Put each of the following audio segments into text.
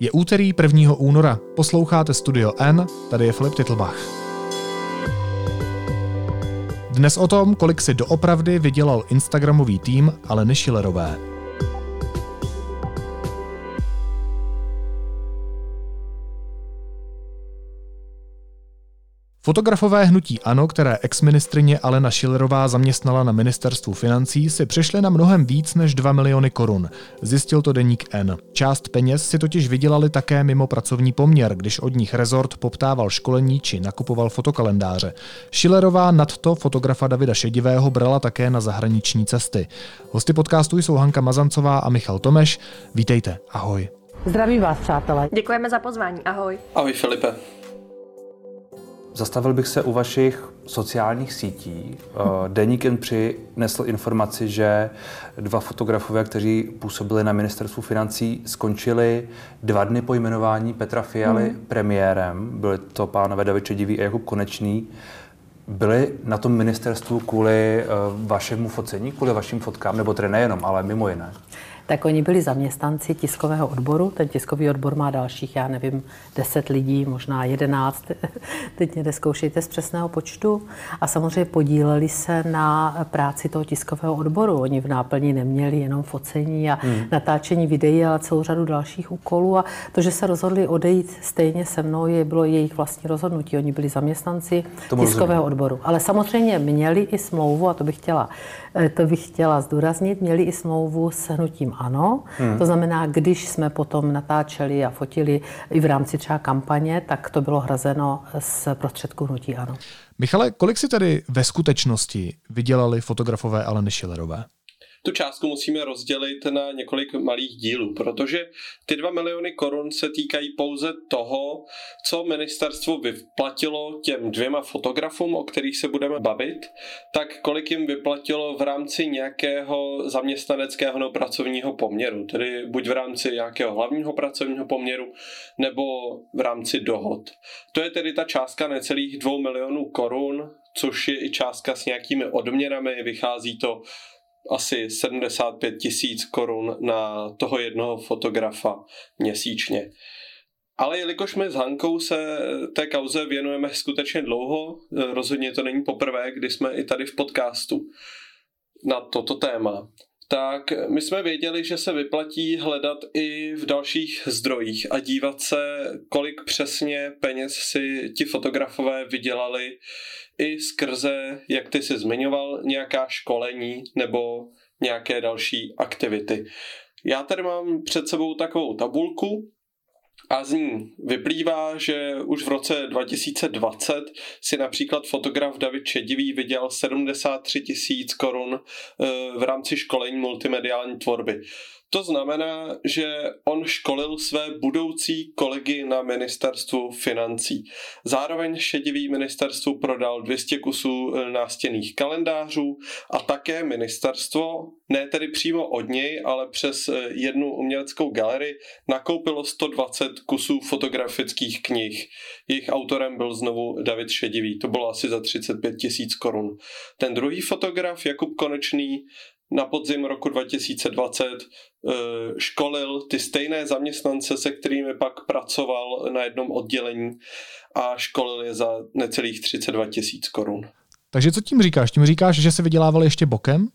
Je úterý 1. února. Posloucháte Studio N, tady je Filip Titlbach. Dnes o tom, kolik si doopravdy vydělal Instagramový tým Aleny Schillerové. Fotografové hnutí ANO, které exministrině Alena Schillerová zaměstnala na ministerstvu financí, si přišly na mnohem víc než 2 miliony korun. Zjistil to deník N. Část peněz si totiž vydělali také mimo pracovní poměr, když od nich rezort poptával školení či nakupoval fotokalendáře. Schillerová nadto fotografa Davida Šedivého brala také na zahraniční cesty. Hosty podcastu jsou Hanka Mazancová a Michal Tomeš. Vítejte, ahoj. Zdravím vás, přátelé. Děkujeme za pozvání, ahoj. Ahoj Filipe. Zastavil bych se u vašich sociálních sítí. Eh, Deník jen přinesl informaci, že dva fotografové, kteří působili na ministerstvu financí, skončili dva dny po jmenování Petra Fialy hmm. premiérem. Byli to pánové David Čedivý a Jakub Konečný. Byli na tom ministerstvu kvůli uh, vašemu focení, kvůli vašim fotkám, nebo tedy nejenom, ale mimo jiné? Tak oni byli zaměstnanci tiskového odboru. Ten tiskový odbor má dalších, já nevím, 10 lidí, možná 11. Teď mě zkoušejte z přesného počtu. A samozřejmě podíleli se na práci toho tiskového odboru. Oni v náplni neměli jenom focení a hmm. natáčení videí, ale celou řadu dalších úkolů. A to, že se rozhodli odejít stejně se mnou, je, bylo jejich vlastní rozhodnutí. Oni byli zaměstnanci Tomu tiskového rozumím. odboru. Ale samozřejmě měli i smlouvu, a to bych chtěla, to bych chtěla zdůraznit, měli i smlouvu s hnutím ano. Hmm. To znamená, když jsme potom natáčeli a fotili i v rámci třeba kampaně, tak to bylo hrazeno z prostředků hnutí ano. Michale, kolik si tedy ve skutečnosti vydělali fotografové Aleny Schillerové? Tu částku musíme rozdělit na několik malých dílů, protože ty 2 miliony korun se týkají pouze toho, co ministerstvo vyplatilo těm dvěma fotografům, o kterých se budeme bavit, tak kolik jim vyplatilo v rámci nějakého zaměstnaneckého nebo pracovního poměru, tedy buď v rámci nějakého hlavního pracovního poměru nebo v rámci dohod. To je tedy ta částka necelých 2 milionů korun, což je i částka s nějakými odměnami, vychází to asi 75 tisíc korun na toho jednoho fotografa měsíčně. Ale jelikož my s Hankou se té kauze věnujeme skutečně dlouho, rozhodně to není poprvé, kdy jsme i tady v podcastu na toto téma, tak my jsme věděli, že se vyplatí hledat i v dalších zdrojích a dívat se, kolik přesně peněz si ti fotografové vydělali i skrze, jak ty si zmiňoval, nějaká školení nebo nějaké další aktivity. Já tady mám před sebou takovou tabulku, a z ní vyplývá, že už v roce 2020 si například fotograf David Čedivý vydělal 73 tisíc korun eh, v rámci školení multimediální tvorby. To znamená, že on školil své budoucí kolegy na ministerstvu financí. Zároveň šedivý ministerstvu prodal 200 kusů eh, nástěnných kalendářů a také ministerstvo, ne tedy přímo od něj, ale přes eh, jednu uměleckou galerii, nakoupilo 120 kusů fotografických knih. Jejich autorem byl znovu David Šedivý. To bylo asi za 35 tisíc korun. Ten druhý fotograf, Jakub Konečný, na podzim roku 2020 eh, školil ty stejné zaměstnance, se kterými pak pracoval na jednom oddělení a školil je za necelých 32 tisíc korun. Takže co tím říkáš? Tím říkáš, že se vydělávali ještě bokem?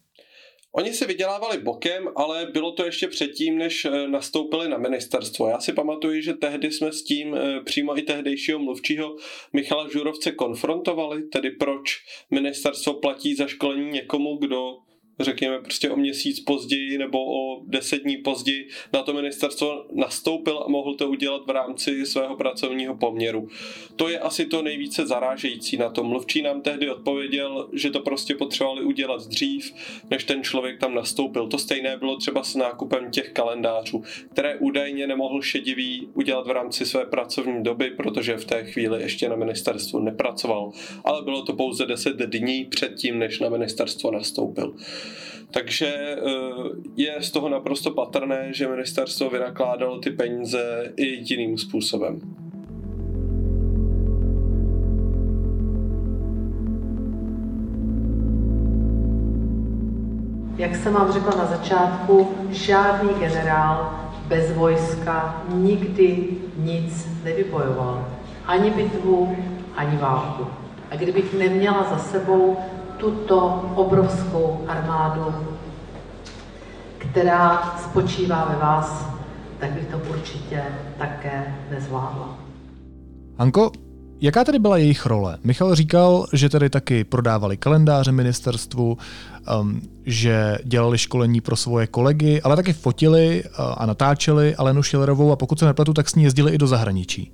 Oni si vydělávali bokem, ale bylo to ještě předtím, než eh, nastoupili na ministerstvo. Já si pamatuju, že tehdy jsme s tím eh, přímo i tehdejšího mluvčího Michala Žurovce konfrontovali, tedy proč ministerstvo platí za školení někomu, kdo řekněme prostě o měsíc později nebo o deset dní později na to ministerstvo nastoupil a mohl to udělat v rámci svého pracovního poměru. To je asi to nejvíce zarážející na tom. Mluvčí nám tehdy odpověděl, že to prostě potřebovali udělat dřív, než ten člověk tam nastoupil. To stejné bylo třeba s nákupem těch kalendářů, které údajně nemohl šedivý udělat v rámci své pracovní doby, protože v té chvíli ještě na ministerstvu nepracoval. Ale bylo to pouze 10 dní předtím, než na ministerstvo nastoupil. Takže eh, je z toho naprosto patrné, že ministerstvo vynakládalo ty peníze i jiným způsobem. Jak jsem vám řekla na začátku, žádný generál bez vojska nikdy nic nevybojoval. Ani bitvu, ani válku. A kdybych neměla za sebou tuto obrovskou armádu, která spočívá ve vás, tak bych to určitě také nezvládla. Hanko, Jaká tady byla jejich role? Michal říkal, že tady taky prodávali kalendáře ministerstvu, um, že dělali školení pro svoje kolegy, ale taky fotili uh, a natáčeli Alenu Schillerovou a pokud se nepletu, tak s ní jezdili i do zahraničí.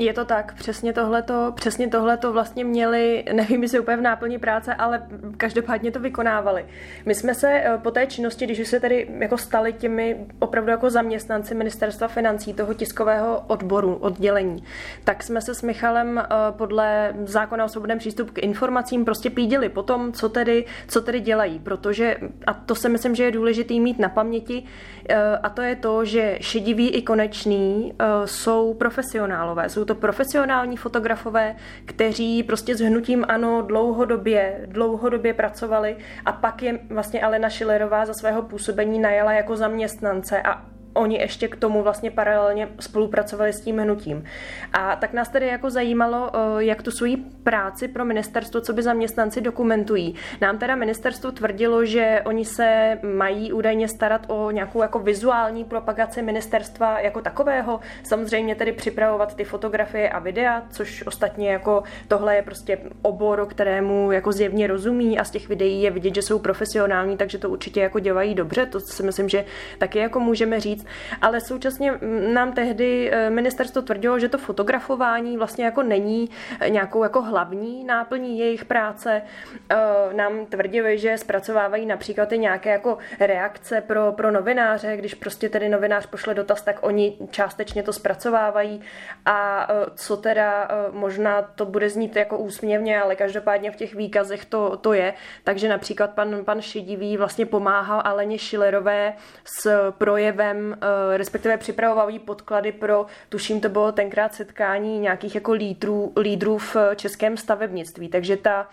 Je to tak, přesně tohleto, přesně tohleto vlastně měli, nevím, jestli úplně v náplní práce, ale každopádně to vykonávali. My jsme se eh, po té činnosti, když se tady jako stali těmi opravdu jako zaměstnanci ministerstva financí, toho tiskového odboru, oddělení, tak jsme se s Michalem eh, podle zákona o svobodném přístupu k informacím prostě pídili po tom, co tedy, co tedy dělají, protože, a to si myslím, že je důležité mít na paměti, eh, a to je to, že šediví i koneční jsou profesionálové, jsou to profesionální fotografové, kteří prostě s hnutím ano dlouhodobě, dlouhodobě pracovali a pak je vlastně Alena Šilerová za svého působení najala jako zaměstnance a oni ještě k tomu vlastně paralelně spolupracovali s tím hnutím. A tak nás tedy jako zajímalo, eh, jak tu svoji práci pro ministerstvo, co by zaměstnanci dokumentují. Nám teda ministerstvo tvrdilo, že oni se mají údajně starat o nějakou jako vizuální propagaci ministerstva jako takového, samozřejmě tedy připravovat ty fotografie a videa, což ostatně jako tohle je prostě obor, kterému jako zjevně rozumí a z těch videí je vidět, že jsou profesionální, takže to určitě jako dělají dobře, to si myslím, že taky jako můžeme říct, ale současně nám tehdy eh, ministerstvo tvrdilo, že to fotografování vlastně jako není eh, nějakou jako hlavní náplní jejich práce. Eh, nám tvrdili, že zpracovávají například i nějaké jako reakce pro, pro novináře, když prostě tedy novinář pošle dotaz, tak oni částečně to zpracovávají a co teda možná to bude znít jako úsměvně, ale každopádně v těch výkazech to, to je. Takže například pan, pan Šedivý vlastně pomáhal Aleně Šilerové s projevem Eh, respektive připravovaly podklady pro, tuším, to bylo tenkrát setkání nějakých jako lídrů, lídrů v českém stavebnictví. Takže ta,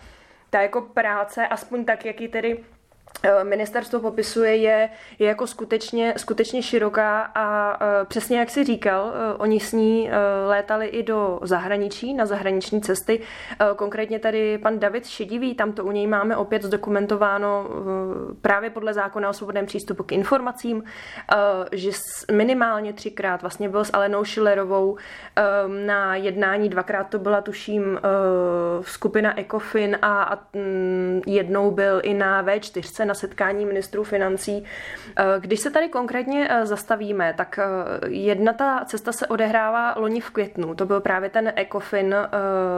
ta jako práce, aspoň tak, jak ji tedy ministerstvo popisuje, je, je jako skutečně, skutečně široká a uh, přesně jak si říkal, uh, oni s ní létali i do zahraničí, na zahraniční cesty. Konkrétně tady pan David Šedivý, tam to u něj máme opět zdokumentováno právě podle zákona o svobodném přístupu k informacím, že minimálně třikrát vlastně byl s Alenou Schillerovou uh, na jednání, dvakrát to byla tuším skupina Ecofin a, um, jednou byl i na V4 na setkání ministrů financí. Eh, když se tady konkrétně eh, zastavíme, tak eh, jedna ta cesta se odehrává loni v květnu. To byl právě ten ECOFIN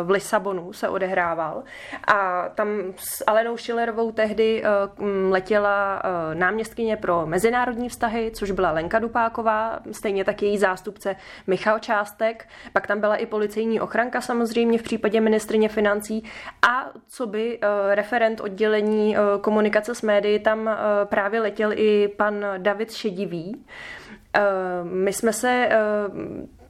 v Lisabonu se odehrával. A tam s Alenou Schillerovou tehdy letěla náměstkyně pro mezinárodní vztahy, což byla Lenka Dupáková, stejně tak její zástupce Michal Částek. Pak tam byla i policejní ochranka samozřejmě v případě ministrině financí a co by referent oddělení komunikace s médií tam eh, právě letěl i pan David Šedivý. Eh, my jsme se eh,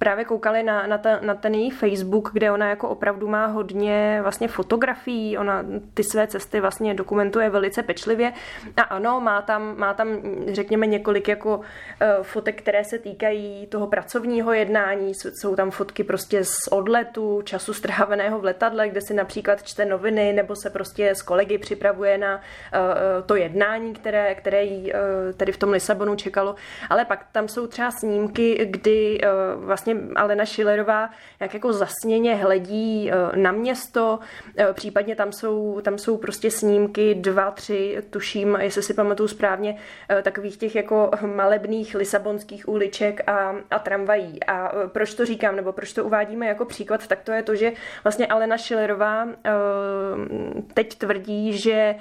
právě koukali na, na, ta, na ten její Facebook, kde ona jako opravdu má hodně vlastně fotografií, ona ty své cesty vlastně dokumentuje velice pečlivě. A ano, má tam, má tam řekněme několik jako uh, fotek, které se týkají toho pracovního jednání, jsou tam fotky prostě z odletu, času stráveného v letadle, kde si například čte noviny nebo se prostě s kolegy připravuje na uh, to jednání, které, které jí tady v tom Lisabonu čekalo, ale pak tam jsou třeba snímky, kdy vlastně vlastně Alena Schillerová jak jako zasněně hledí eh, na město, eh, případně tam jsou, tam jsou prostě snímky dva, tři, tuším, jestli si pamatuju správně, eh, takových těch jako malebných lisabonských uliček a, a tramvají. A proč to říkám, nebo proč to uvádíme jako příklad, tak to je to, že vlastně Alena Schillerová teď tvrdí, že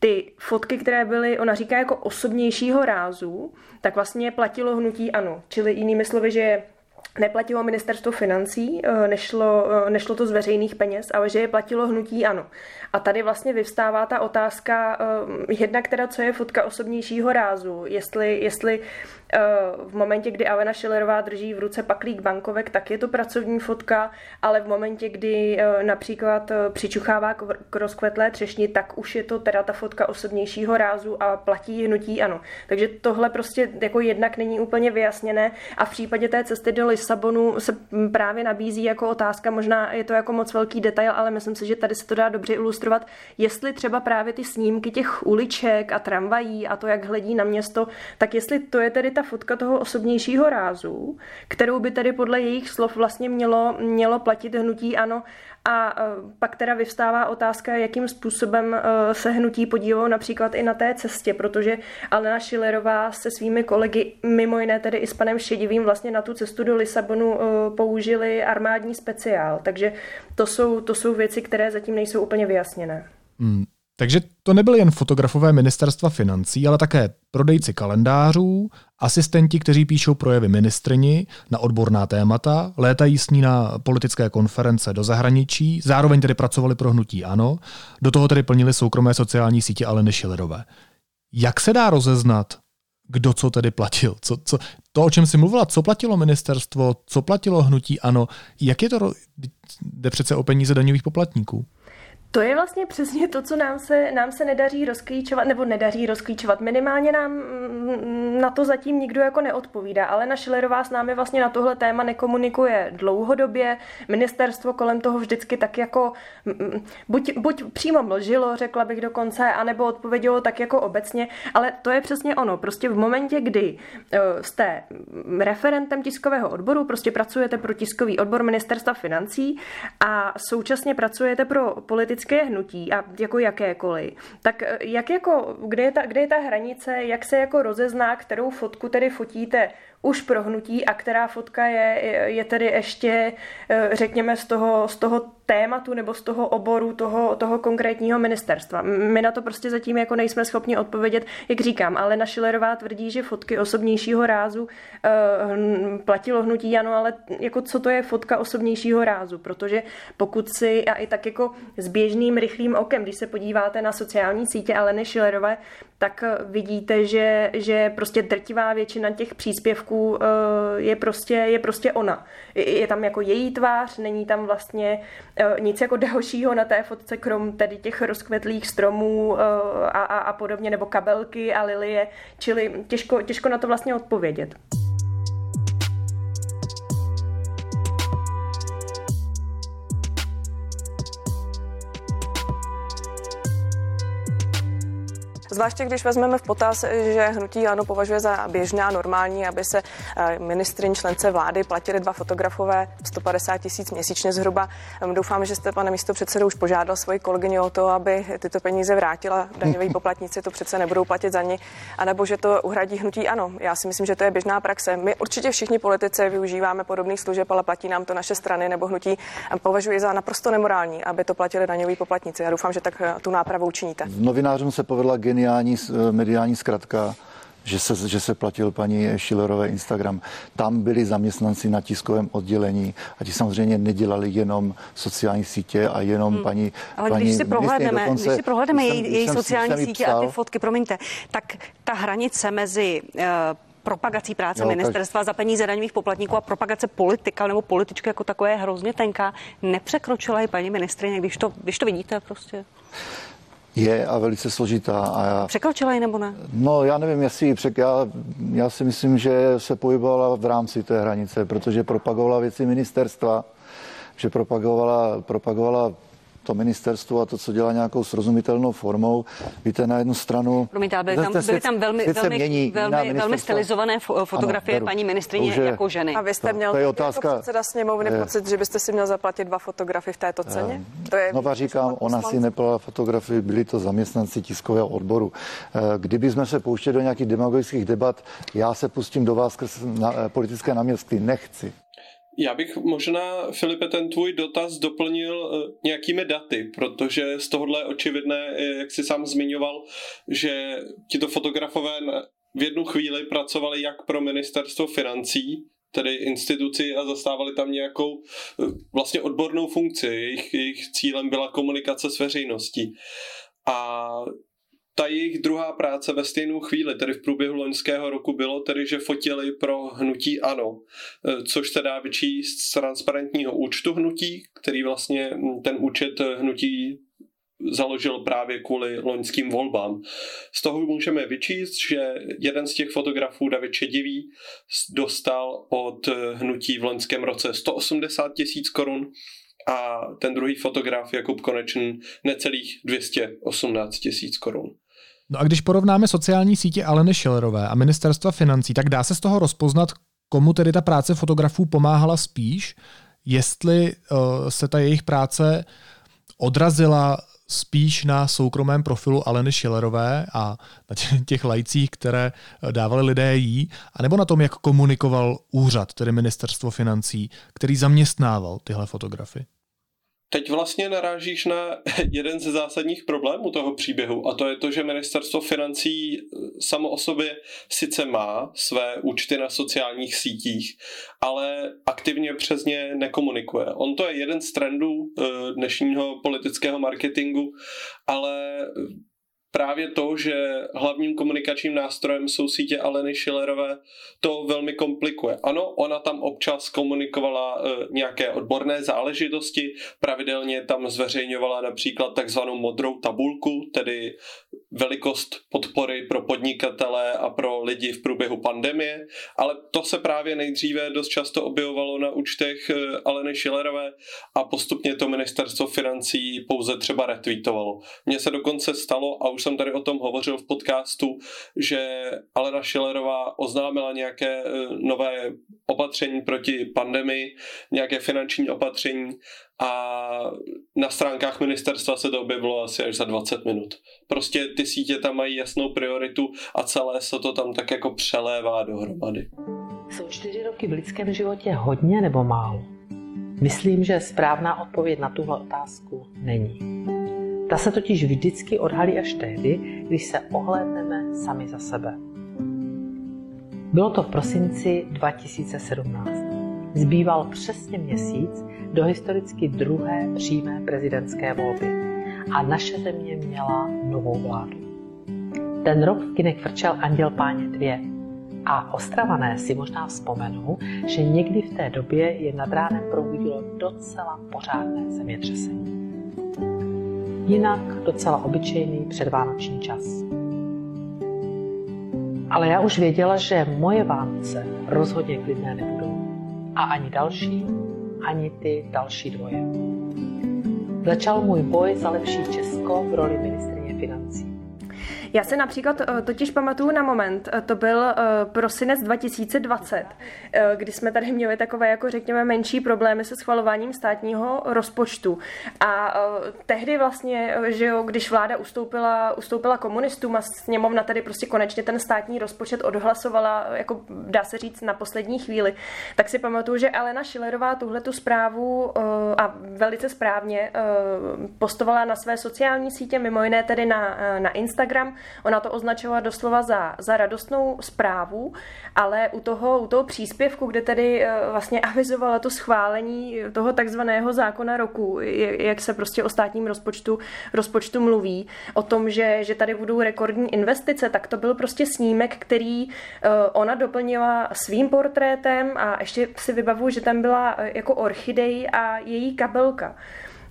ty fotky, které byly, ona říká jako osobnějšího rázu, tak vlastně platilo hnutí ano. Čili jinými slovy, že neplatilo ministerstvo financí, eh, nešlo, eh, nešlo to z veřejných peněz, ale že je platilo hnutí ano. A tady vlastně vyvstává ta otázka, eh, jedna, která co je fotka osobnějšího rázu, jestli, jestli v momentě, kdy Alena Schillerová drží v ruce paklík bankovek, tak je to pracovní fotka, ale v momentě, kdy například přičuchává k rozkvetlé třešni, tak už je to teda ta fotka osobnějšího rázu a platí hnutí ano. Takže tohle prostě jako jednak není úplně vyjasněné a v případě té cesty do Lisabonu se právě nabízí jako otázka, možná je to jako moc velký detail, ale myslím si, že tady se to dá dobře ilustrovat, jestli třeba právě ty snímky těch uliček a tramvají a to, jak hledí na město, tak jestli to je tedy ta fotka toho osobnějšího rázu, kterou by tedy podle jejich slov vlastně mělo, mělo platit hnutí ano, a e, pak teda vyvstává otázka, jakým způsobem e, se hnutí podílelo například i na té cestě, protože Alena Schillerová se svými kolegy, mimo jiné tedy i s panem Šedivým, vlastně na tu cestu do Lisabonu e, použili armádní speciál. Takže to jsou, to jsou věci, které zatím nejsou úplně vyjasněné. Hmm. Takže to nebyly jen fotografové ministerstva financí, ale také prodejci kalendářů, asistenti, kteří píšou projevy ministrini na odborná témata, létají s ní na politické konference do zahraničí, zároveň tedy pracovali pro hnutí ANO, do toho tedy plnili soukromé sociální sítě Aleny Schillerové. Jak se dá rozeznat, kdo co tedy platil? Co, co, to, o čem jsi mluvila, co platilo ministerstvo, co platilo hnutí ANO, jak je to, jde přece o peníze daňových poplatníků? To je vlastně přesně to, co nám se, nám se nedaří rozklíčovat, nebo nedaří rozklíčovat. Minimálně nám mm, na to zatím nikdo jako neodpovídá, ale na Schillerová s námi vlastně na tohle téma nekomunikuje dlouhodobě. Ministerstvo kolem toho vždycky tak jako mm, buď, buď přímo mlžilo, řekla bych dokonce, anebo odpovědělo tak jako obecně, ale to je přesně ono. Prostě v momentě, kdy eh, jste referentem tiskového odboru, prostě pracujete pro tiskový odbor ministerstva financí a současně pracujete pro politické politické hnutí a jako jakékoliv, tak eh, jak jako, kde je ta, kde je ta hranice, jak se jako rozezná, kterou fotku tedy fotíte už pro hnutí a která fotka je, je tedy ještě, eh, řekněme, z toho, z toho tématu nebo z toho oboru toho, toho konkrétního ministerstva. My na to prostě zatím jako nejsme schopni odpovědět, jak říkám, ale na Schillerová tvrdí, že fotky osobnějšího rázu uh, platilo hnutí ano, ale jako co to je fotka osobnějšího rázu, protože pokud si a i tak jako s běžným rychlým okem, když se podíváte na sociální sítě Aleny Schillerové, tak eh, vidíte, že, že prostě drtivá většina těch příspěvků uh, je prostě, je prostě ona. Je tam jako její tvář, není tam vlastně Eh, nic jako dalšího na té fotce, krom tedy těch rozkvetlých stromů eh, a, a, a podobně, nebo kabelky a lilie, čili těžko, těžko na to vlastně odpovědět. Zvláště když vezmeme v potaz, že hnutí ano považuje za běžné a normální, aby se eh, ministrin člence vlády platili dva fotografové 150 tisíc měsíčně zhruba. Ehm, doufám, že jste, pane místo předsedou, už požádal svoji kolegyni o to, aby tyto peníze vrátila. Daňoví poplatníci to přece nebudou platit za ní, anebo že to uhradí hnutí ano. Já si myslím, že to je běžná praxe. My určitě všichni politici využíváme podobných služeb, ale platí nám to naše strany nebo hnutí. Ehm, považuji za naprosto nemorální, aby to platili daňoví poplatníci. Já doufám, že tak eh, tu nápravu učiníte. Novinářům se povedla geniální mediální, eh, mediální zkratka, že se, že se platil paní Šilerové Instagram. Tam byli zaměstnanci na tiskovém oddělení a ti samozřejmě nedělali jenom sociální sítě a jenom hmm. paní Ale paní když si prohlédneme, dokonce, když si prohlédneme její, její sociální sítě psal, a ty fotky, promiňte, tak ta hranice mezi uh, propagací práce jo, ministerstva za peníze daňových poplatníků a propagace politika nebo političky jako takové je hrozně tenká. Nepřekročila i paní ministrině, když to, když to vidíte prostě? Je a velice složitá. A já, Překročila ji nebo ne? No, já nevím, jestli ji přek... já, já si myslím, že se pohybovala v rámci té hranice, protože propagovala věci ministerstva, že propagovala, propagovala to ministerstvo a to, co dělá nějakou srozumitelnou formou. Víte, na jednu stranu... Promiňte, byly tam, byly tam velmi, velmi, mění, velmi, velmi stylizované fotografie ano, paní ministrině Bože, jako ženy. A vy jste měl to, to je otázka, jako předseda sněmovny je, pocit, že byste si měl zaplatit dva fotografy v této ceně? Je, to je Znova říkám, ona si neplala fotografii, byli to zaměstnanci tiskového odboru. Eh, kdyby jsme se pouštěli do nějakých demagogických debat, já se pustím do vás skrz na, eh, politické náměstky. Nechci. Já bych možná, Filipe, ten tvůj dotaz doplnil eh, nějakými daty, protože z tohohle je očividné, eh, jak jsi sám zmiňoval, že tito fotografové v jednu chvíli pracovali jak pro ministerstvo financí, tedy instituci a zastávali tam nějakou eh, vlastně odbornou funkci. Jejich, jejich cílem byla komunikace s veřejností. A ta jejich druhá práce ve stejnou chvíli, tedy v průběhu loňského roku, bylo tedy, že fotili pro hnutí ANO, eh, což se dá vyčíst z transparentního účtu hnutí, který vlastně hm, ten účet hnutí založil právě kvůli loňským volbám. Z toho můžeme vyčíst, že jeden z těch fotografů, David Čedivý, dostal od hnutí v loňském roce 180 tisíc korun a ten druhý fotograf Jakub Konečný necelých 218 tisíc korun. No a když porovnáme sociální sítě Aleny Schillerové a ministerstva financí, tak dá se z toho rozpoznat, komu tedy ta práce fotografů pomáhala spíš, jestli uh, se ta jejich práce odrazila spíš na soukromém profilu Aleny Schillerové a na těch lajcích, které eh, dávali lidé jí, anebo na tom, jak komunikoval úřad, tedy ministerstvo financí, který zaměstnával tyhle fotografy? Teď vlastně narážíš na jeden ze zásadních problémů toho příběhu a to je to, že ministerstvo financí eh, samo o sobě sice má své účty na sociálních sítích, ale aktivně přes ně nekomunikuje. On to je jeden z trendů eh, dnešního politického marketingu, ale právě to, že hlavním komunikačním nástrojem jsou sítě Aleny Schillerové, to velmi komplikuje. Ano, ona tam občas komunikovala e, nějaké odborné záležitosti, pravidelně tam zveřejňovala například takzvanou modrou tabulku, tedy velikost podpory pro podnikatele a pro lidi v průběhu pandemie, ale to se právě nejdříve dost často objevovalo na účtech e, Aleny Schillerové a postupně to ministerstvo financí pouze třeba retweetovalo. Mně se dokonce stalo, a už jsem tady o tom hovořil v podcastu, že Alena Schillerová oznámila nějaké eh, nové opatření proti pandemii, nějaké finanční opatření a na stránkách ministerstva se to objevilo asi až za 20 minut. Prostě ty sítě tam mají jasnou prioritu a celé se to tam tak jako přelévá dohromady. Jsou čtyři roky v lidském životě hodně nebo málo? Myslím, že správná odpověď na tuhle otázku není. Ta se totiž vždycky odhalí až tehdy, když se ohlédneme sami za sebe. Bylo to v prosinci 2017. Zbýval přesně měsíc do historicky druhé přímé prezidentské volby a naše země měla novou vládu. Ten rok v kinech frčel Anděl Páně 2 a ostravané si možná vzpomenou, že někdy v té době je nad ránem probudilo docela pořádné zemětřesení jinak docela obyčejný předvánoční čas. Ale já už věděla, že moje Vánoce rozhodně klidné nebudou. A ani další, ani ty další dvoje. Začal můj boj za lepší Česko v roli ministrině financí. Já se například eh, totiž pamatuju na moment, eh, to byl eh, prosinec 2020, kdy jsme tady měli takové, jako řekněme, menší problémy se schvalováním státního rozpočtu. A tehdy vlastně, že jo, když vláda ustoupila, ustoupila komunistům a sněmovna tady prostě konečně ten státní rozpočet odhlasovala, jako dá se říct, na poslední chvíli, tak si pamatuju, že Alena Šilerová tuhle tu zprávu a velice správně postovala na své sociální sítě, mimo jiné tedy na, na Instagram, Ona to označovala doslova za, za radostnou zprávu, ale u toho, u toho příspěvku, kde tedy eh, vlastně avizovala to schválení toho takzvaného zákona roku, jak se prostě o státním rozpočtu, rozpočtu mluví, o tom, že, že tady budou rekordní investice, tak to byl prostě snímek, který eh, ona doplnila svým portrétem a ještě si vybavuju, že tam byla eh, jako orchidej a její kabelka.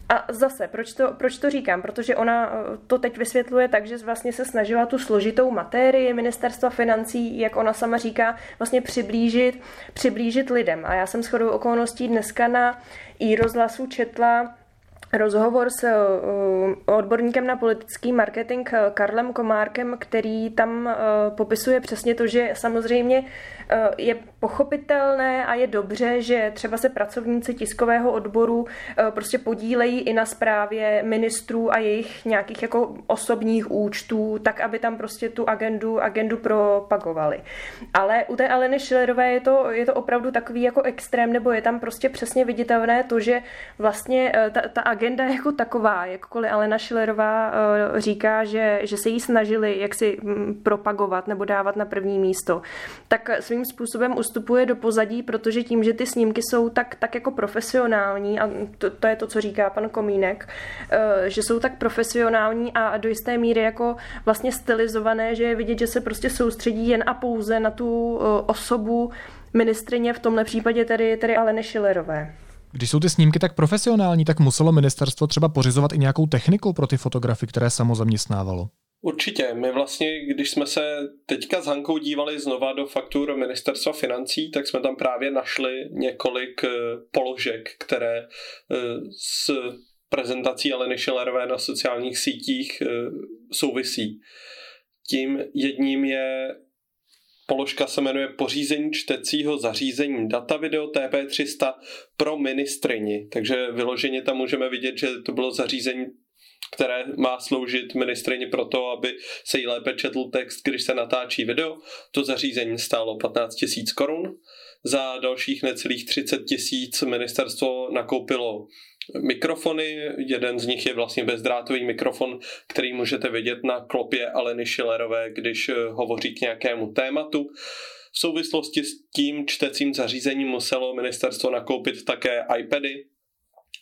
A zase, proč to, proč to říkám? Protože ona eh, to teď vysvětluje tak, že vlastně se snažila tu složitou matérii ministerstva financí, jak ona sama říká, vlastně přiblížit, přiblížit lidem. A já jsem shodou okolností dneska na i rozhlasu četla rozhovor s uh, odborníkem na politický marketing Karlem Komárkem, který tam popisuje přesně to, že samozřejmě je pochopitelné a je dobře, že třeba se pracovníci tiskového odboru prostě podílejí i na zprávě ministrů a jejich nějakých jako osobních účtů, tak aby tam prostě tu agendu, agendu propagovali. Ale u té Aleny Schillerové je to, je to opravdu takový jako extrém, nebo je tam prostě přesně viditelné to, že vlastně ta, ta agenda jako taková, jakkoliv Alena Schillerová říká, že, že se jí snažili jaksi mm, propagovat nebo dávat na první místo, tak svým svým způsobem ustupuje do pozadí, protože tím, že ty snímky jsou tak, tak jako profesionální, a to, to je to, co říká pan Komínek, eh, že jsou tak profesionální a do jisté míry jako vlastně stylizované, že je vidět, že se prostě soustředí jen a pouze na tu eh, osobu ministrině, v tomhle případě tedy, tedy Aleny Schillerové. Když jsou ty snímky tak profesionální, tak muselo ministerstvo třeba pořizovat i nějakou techniku pro ty fotografy, které samo zaměstnávalo. Určitě. My vlastně, když jsme se teďka s Hankou dívali znova do faktur ministerstva financí, tak jsme tam právě našli několik eh, položek, které eh, s prezentací Aleny Schillerové na sociálních sítích eh, souvisí. Tím jedním je Položka se jmenuje Pořízení čtecího zařízení data video TP300 pro ministrini. Takže vyloženě tam můžeme vidět, že to bylo zařízení které má sloužit ministrině pro to, aby se jí lépe četl text, když se natáčí video. To zařízení stálo 15 tisíc korun. Za dalších necelých 30 tisíc ministerstvo nakoupilo mikrofony. Jeden z nich je vlastně bezdrátový mikrofon, který můžete vidět na klopě Aleny Schillerové, když eh, hovoří k nějakému tématu. V souvislosti s tím čtecím zařízením muselo ministerstvo nakoupit také iPady,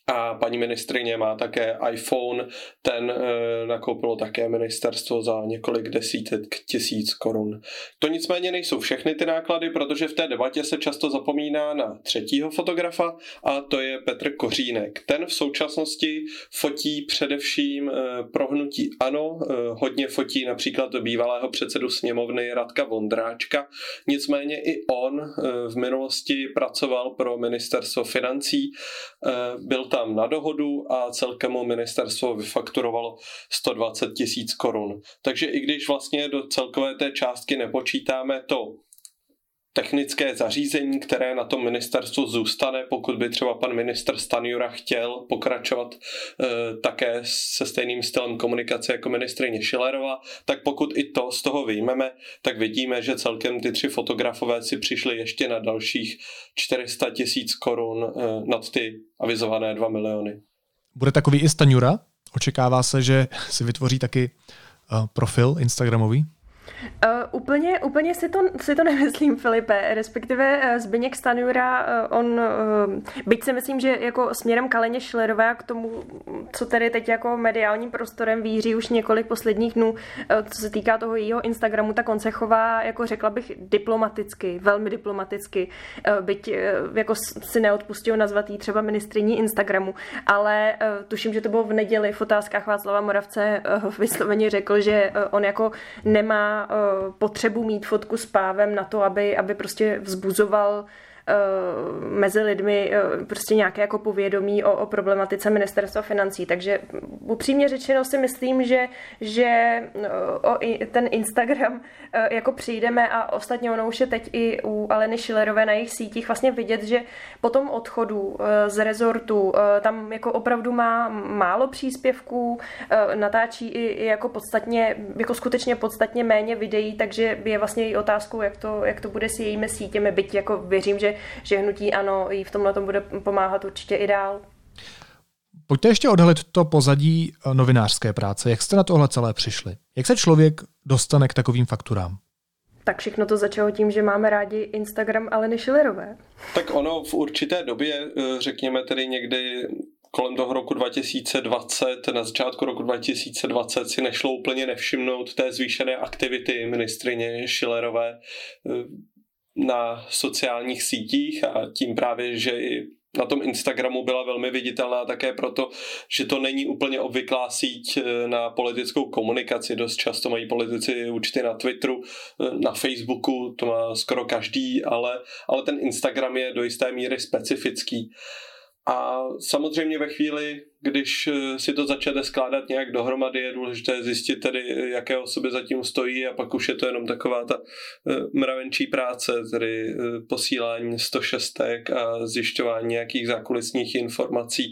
a paní ministrině má také iPhone, ten e, nakoupilo také ministerstvo za několik desítek tisíc korun. To nicméně nejsou všechny ty náklady, protože v té debatě se často zapomíná na třetího fotografa a to je Petr Kořínek. Ten v současnosti fotí především e, prohnutí ANO, e, hodně fotí například bývalého předsedu sněmovny Radka Vondráčka, nicméně i on e, v minulosti pracoval pro ministerstvo financí, e, byl tam tam na dohodu a celkem mu ministerstvo vyfakturovalo 120 tisíc korun. Takže i když vlastně do celkové té částky nepočítáme to technické zařízení, které na tom ministerstvu zůstane, pokud by třeba pan minister Stanjura chtěl pokračovat e, také se stejným stylem komunikace jako ministrině Šilerová, tak pokud i to z toho vyjmeme, tak vidíme, že celkem ty tři fotografové si přišli ještě na dalších 400 tisíc korun e, nad ty avizované 2 miliony. Bude takový i Stanjura? Očekává se, že si vytvoří taky uh, profil Instagramový? Uh, úplně, úplně si to, si to nemyslím, Filipe, respektive uh, Zbyněk Stanjura, uh, on, uh, byť si myslím, že jako směrem Kaleně Šlerové k tomu, co tady teď jako mediálním prostorem víří už několik posledních dnů, uh, co se týká toho jejího Instagramu, tak on se chová, jako řekla bych, diplomaticky, velmi diplomaticky, uh, byť uh, jako si neodpustil nazvat jí třeba ministriní Instagramu, ale uh, tuším, že to bylo v neděli v otázkách Václava Moravce uh, vysloveně řekl, že uh, on jako nemá potřebu mít fotku s pávem na to, aby, aby prostě vzbuzoval Eh, mezi lidmi eh, prostě nějaké jako povědomí o, o problematice ministerstva financí. Takže upřímně řečeno si myslím, že, že eh, o ten Instagram jako přijdeme a ostatně ono už je teď i u Aleny Šilerové na jejich sítích vlastně vidět, že po tom odchodu z rezortu tam jako opravdu má málo příspěvků, natáčí i, i jako podstatně, jako skutečně podstatně méně videí, takže je vlastně i otázkou, jak to, jak to bude s jejími sítěmi, byť jako věřím, že že hnutí ano jí v tomhle tom bude pomáhat určitě i dál. Pojďte ještě odhalit to pozadí eh, novinářské práce. Jak jste na tohle celé přišli? Jak se člověk dostane k takovým fakturám? Tak všechno to začalo tím, že máme rádi Instagram Aleny Šilerové. Tak ono v určité době, eh, řekněme tedy někdy kolem toho roku 2020, na začátku roku 2020 si nešlo úplně nevšimnout té zvýšené aktivity ministrině Šilerové eh, na sociálních sítích a tím právě, že i na tom Instagramu byla velmi viditelná také proto, že to není úplně obvyklá síť eh, na politickou komunikaci. Dost často mají politici účty na Twitteru, eh, na Facebooku, to má skoro každý, ale, ale ten Instagram je do jisté míry specifický. A samozřejmě ve chvíli, když eh, si to začnete skládat nějak dohromady, je důležité zjistit tedy, jaké osoby zatím stojí a pak už je to jenom taková ta eh, mravenčí práce, tedy eh, posílání 106 a zjišťování nějakých zákulisních informací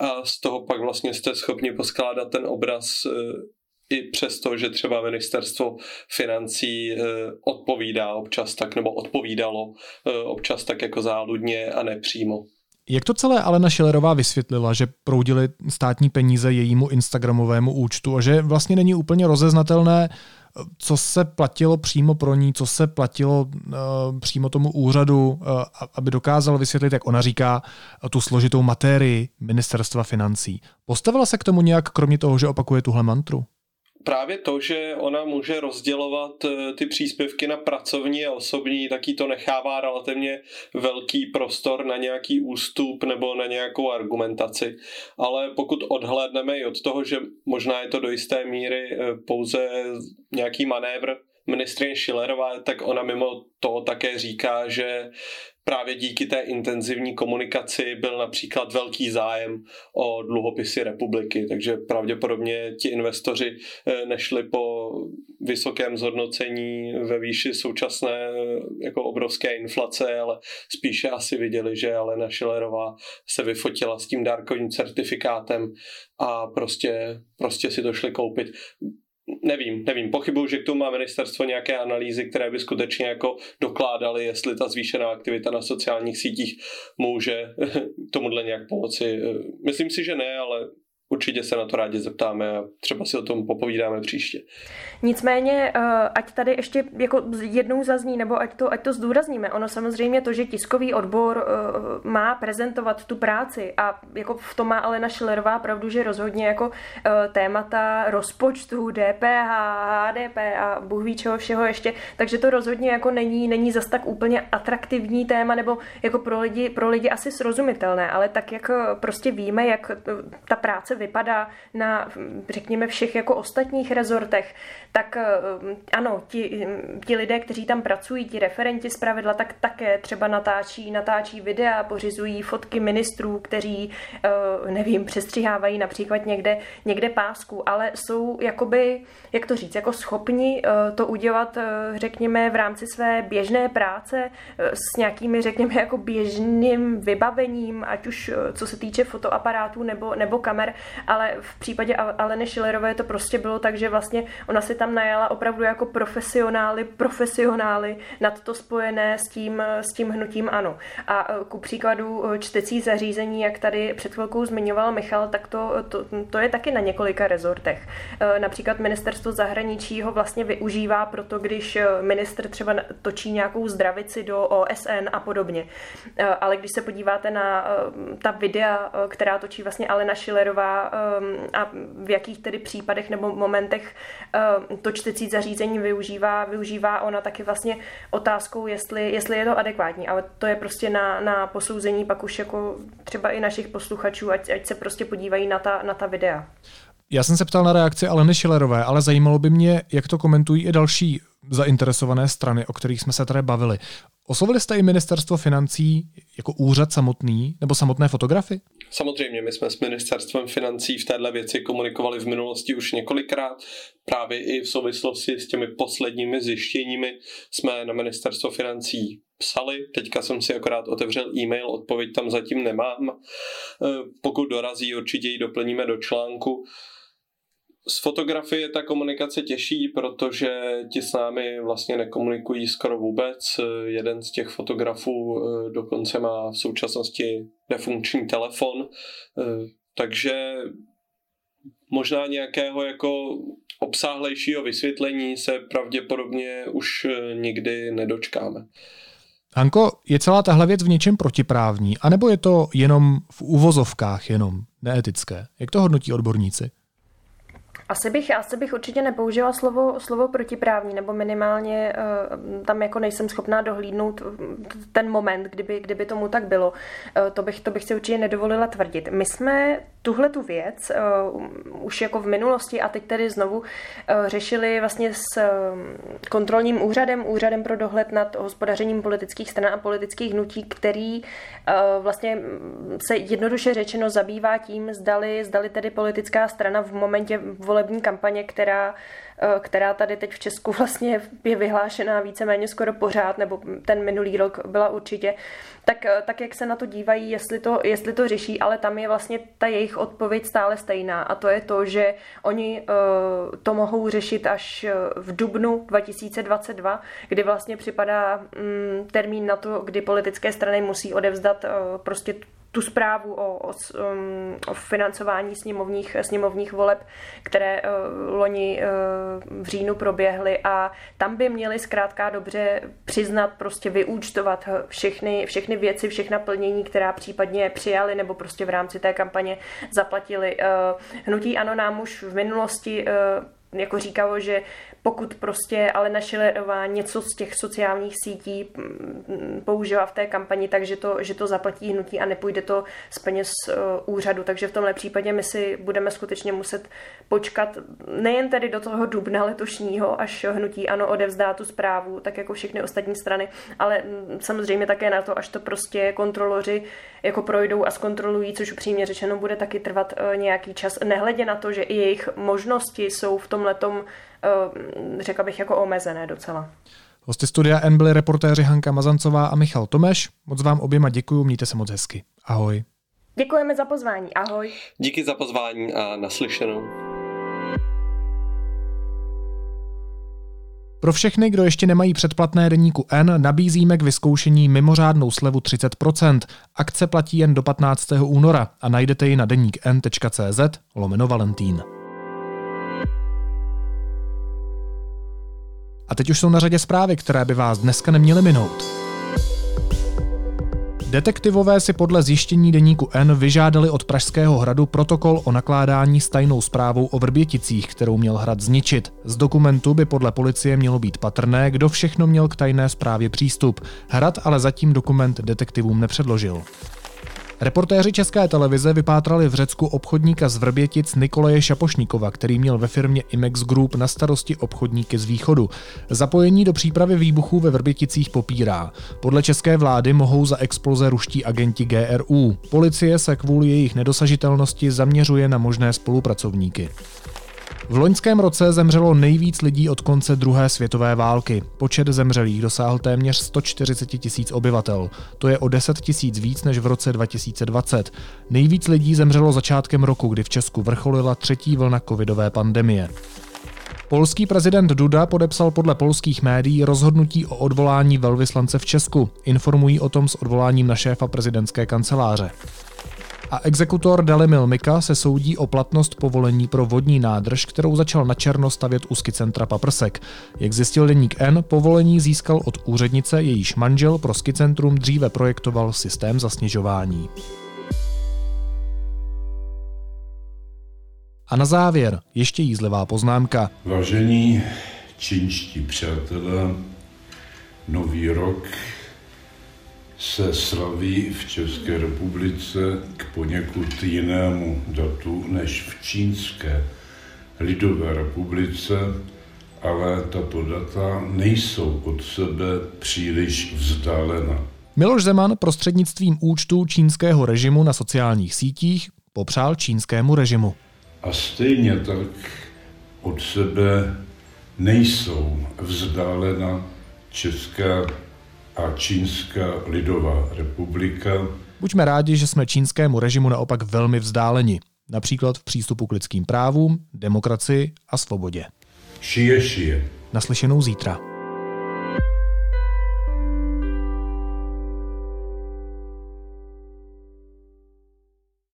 a z toho pak vlastně jste schopni poskládat ten obraz i přesto, že třeba ministerstvo financí odpovídá občas tak, nebo odpovídalo občas tak jako záludně a nepřímo. Jak to celé Alena Šilerová vysvětlila, že proudily státní peníze jejímu Instagramovému účtu a že vlastně není úplně rozeznatelné, co se platilo přímo pro ní, co se platilo uh, přímo tomu úřadu, uh, aby dokázal vysvětlit, jak ona říká, uh, tu složitou materii ministerstva financí. Postavila se k tomu nějak, kromě toho, že opakuje tuhle mantru? Právě to, že ona může rozdělovat eh, ty příspěvky na pracovní a osobní, taky to nechává relativně velký prostor na nějaký ústup nebo na nějakou argumentaci. Ale pokud odhlédneme i od toho, že možná je to do jisté míry eh, pouze nějaký manévr ministrině Schillerová, tak ona mimo to také říká, že právě díky té intenzivní komunikaci byl například velký zájem o dluhopisy republiky, takže pravděpodobně ti investoři eh, nešli po vysokém zhodnocení ve výši současné eh, jako obrovské inflace, ale spíše asi viděli, že Alena Schillerová se vyfotila s tím dárkovým certifikátem a prostě, prostě si to šli koupit nevím, nevím, pochybuju, že k tomu má ministerstvo nějaké analýzy, které by skutečně jako dokládaly, jestli ta zvýšená aktivita na sociálních sítích může tomuhle nějak pomoci. Myslím si, že ne, ale určitě se na to rádi zeptáme a třeba si o tom popovídáme příště. Nicméně, eh, ať tady ještě jako jednou zazní, nebo ať to, ať to zdůrazníme, ono samozřejmě to, že tiskový odbor eh, má prezentovat tu práci a jako v tom má Alena Schillerová pravdu, že rozhodně jako eh, témata rozpočtu, DPH, HDP a Bůh ví čeho všeho ještě, takže to rozhodně jako není, není zas tak úplně atraktivní téma, nebo jako pro lidi, pro lidi asi srozumitelné, ale tak jak prostě víme, jak ta práce vypadá na, řekněme, všech jako ostatních rezortech, tak eh, ano, ti, ti lidé, kteří tam pracují, ti referenti z pravidla, tak také třeba natáčí, natáčí videa, pořizují fotky ministrů, kteří, eh, nevím, přestřihávají například někde, někde pásku, ale jsou jakoby, jak to říct, jako schopni eh, to udělat, řekněme, v rámci své běžné práce s nějakými, řekněme, jako běžným vybavením, ať už co se týče fotoaparátů nebo, nebo kamer, ale v případě Aleny Schillerové to prostě bylo tak, že vlastně ona si tam najala opravdu jako profesionály, profesionály nad to spojené s tím, s tím hnutím ano. A e, ku příkladu e, čtecí zařízení, jak tady před chvilkou zmiňoval Michal, tak to, to, to je taky na několika rezortech. E, například ministerstvo zahraničí ho vlastně využívá proto, když minister třeba točí nějakou zdravici do OSN a podobně. Ale když se podíváte na ta videa, která točí vlastně Alena Schillerová Um, a v jakých tedy případech nebo momentech um, to čtecí zařízení využívá, využívá ona taky vlastně otázkou, jestli, jestli je to adekvátní, ale to je prostě na, na posouzení pak už jako třeba i našich posluchačů, ať, ať se prostě podívají na ta, na ta videa. Já jsem se ptal na reakci Aleny Šilerové, ale zajímalo by mě, jak to komentují i další zainteresované strany, o kterých jsme se tady bavili. Oslovili jste i ministerstvo financí jako úřad samotný nebo samotné fotografy? Samozřejmě, my jsme s ministerstvem financí v téhle věci komunikovali v minulosti už několikrát. Právě i v souvislosti s těmi posledními zjištěními jsme na ministerstvo financí psali. Teďka jsem si akorát otevřel e-mail, odpověď tam zatím nemám. Eh, pokud dorazí, určitě ji doplníme do článku. Z fotografie ta komunikace těžší, protože ti s námi vlastně nekomunikují skoro vůbec. Jeden z těch fotografů eh, dokonce má v současnosti nefunkční telefon, eh, takže možná nějakého jako obsáhlejšího vysvětlení se pravděpodobně už eh, nikdy nedočkáme. Hanko, je celá tahle věc v něčem protiprávní, anebo je to jenom v uvozovkách jenom neetické? Jak to hodnotí odborníci? Asi bych, asi bych určitě nepoužila slovo, slovo protiprávní, nebo minimálně uh, tam jako nejsem schopná dohlídnout ten moment, kdyby, kdyby tomu tak bylo. Uh, to, bych, to bych si určitě nedovolila tvrdit. My jsme tuhle tu věc už jako v minulosti a teď tedy znovu řešili vlastně s kontrolním úřadem, úřadem pro dohled nad hospodařením politických stran a politických hnutí, který vlastně se jednoduše řečeno zabývá tím, zdali, zdali tedy politická strana v momentě volební kampaně, která Eh, která tady teď v Česku vlastně je vyhlášená víceméně skoro pořád, nebo ten minulý rok byla určitě, tak, eh, tak jak se na to dívají, jestli to, jestli to řeší, ale tam je vlastně ta jejich odpověď stále stejná. A to je to, že oni uh, to mohou řešit až v dubnu 2022, kdy vlastně připadá um, termín na to, kdy politické strany musí odevzdat prostě tu zprávu o, o, um, o financování sněmovních, sněmovních voleb, které uh, loni uh, v říjnu proběhly a tam by měli zkrátka dobře přiznat, prostě vyúčtovat všechny, všechny věci, všechna plnění, která případně přijali nebo prostě v rámci té kampaně zaplatili. Uh, hnutí Ano nám už v minulosti jako říkalo, že pokud prostě ale Schillerová něco z těch sociálních sítí mm, použila v té kampani, takže to, že to zaplatí hnutí a nepůjde to z peněz uh, úřadu. Takže v tomhle případě my si budeme skutečně muset počkat nejen tedy do toho dubna letošního, až hnutí ano odevzdá tu zprávu, tak jako všechny ostatní strany, ale mm, samozřejmě také na to, až to prostě kontroloři jako projdou a zkontrolují, což upřímně řečeno bude taky trvat uh, nějaký čas. Nehledě na to, že i jejich možnosti jsou v tom letom Eh, řekla bych jako omezené docela. Hosty studia N byli reportéři Hanka Mazancová a Michal Tomeš. Moc vám oběma děkuji, mějte se moc hezky. Ahoj. Děkujeme za pozvání, ahoj. Díky za pozvání a naslyšenou. Pro všechny, kdo ještě nemají předplatné deníku N, nabízíme k vyzkoušení mimořádnou slevu 30%. Akce platí jen do 15. února a najdete ji na deník n.cz lomeno Valentín. A teď už jsou na řadě zprávy, které by vás dneska neměly minout. Detektivové si podle zjištění deníku N vyžádali od Pražského hradu protokol o nakládání s tajnou zprávou o Vrběticích, kterou měl hrad zničit. Z dokumentu by podle policie mělo být patrné, kdo všechno měl k tajné zprávě přístup. Hrad ale zatím dokument detektivům nepředložil. Reportéři České televize vypátrali v Řecku obchodníka z Vrbětic Nikolaje Šapošníkova, který měl ve firmě Imex Group na starosti obchodníky z východu. Zapojení do přípravy výbuchů ve Vrběticích popírá. Podle české vlády mohou za exploze ruští agenti GRU. Policie se kvůli jejich nedosažitelnosti zaměřuje na možné spolupracovníky. V loňském roce zemřelo nejvíc lidí od konce druhé světové války. Počet zemřelých dosáhl téměř 140 tisíc obyvatel. To je o 10 tisíc víc než v roce 2020. Nejvíc lidí zemřelo začátkem roku, kdy v Česku vrcholila třetí vlna covidové pandemie. Polský prezident Duda podepsal podle polských médií rozhodnutí o odvolání velvyslance v Česku. Informují o tom s odvoláním na šéfa prezidentské kanceláře a exekutor Dalimil Mika se soudí o platnost povolení pro vodní nádrž, kterou začal na černo stavět u centra Paprsek. Jak zjistil deník N, povolení získal od úřednice, jejíž manžel pro centrum dříve projektoval systém zasněžování. A na závěr ještě jízlivá poznámka. Vážení čínští přátelé, nový rok se slaví v České republice k poněkud jinému datu než v Čínské lidové republice, ale tato data nejsou od sebe příliš vzdálena. Miloš Zeman prostřednictvím účtu čínského režimu na sociálních sítích popřál čínskému režimu. A stejně tak od sebe nejsou vzdálena Česká a Čínská lidová republika. Buďme rádi, že jsme čínskému režimu naopak velmi vzdáleni, například v přístupu k lidským právům, demokracii a svobodě. Šije, šije. Naslyšenou zítra.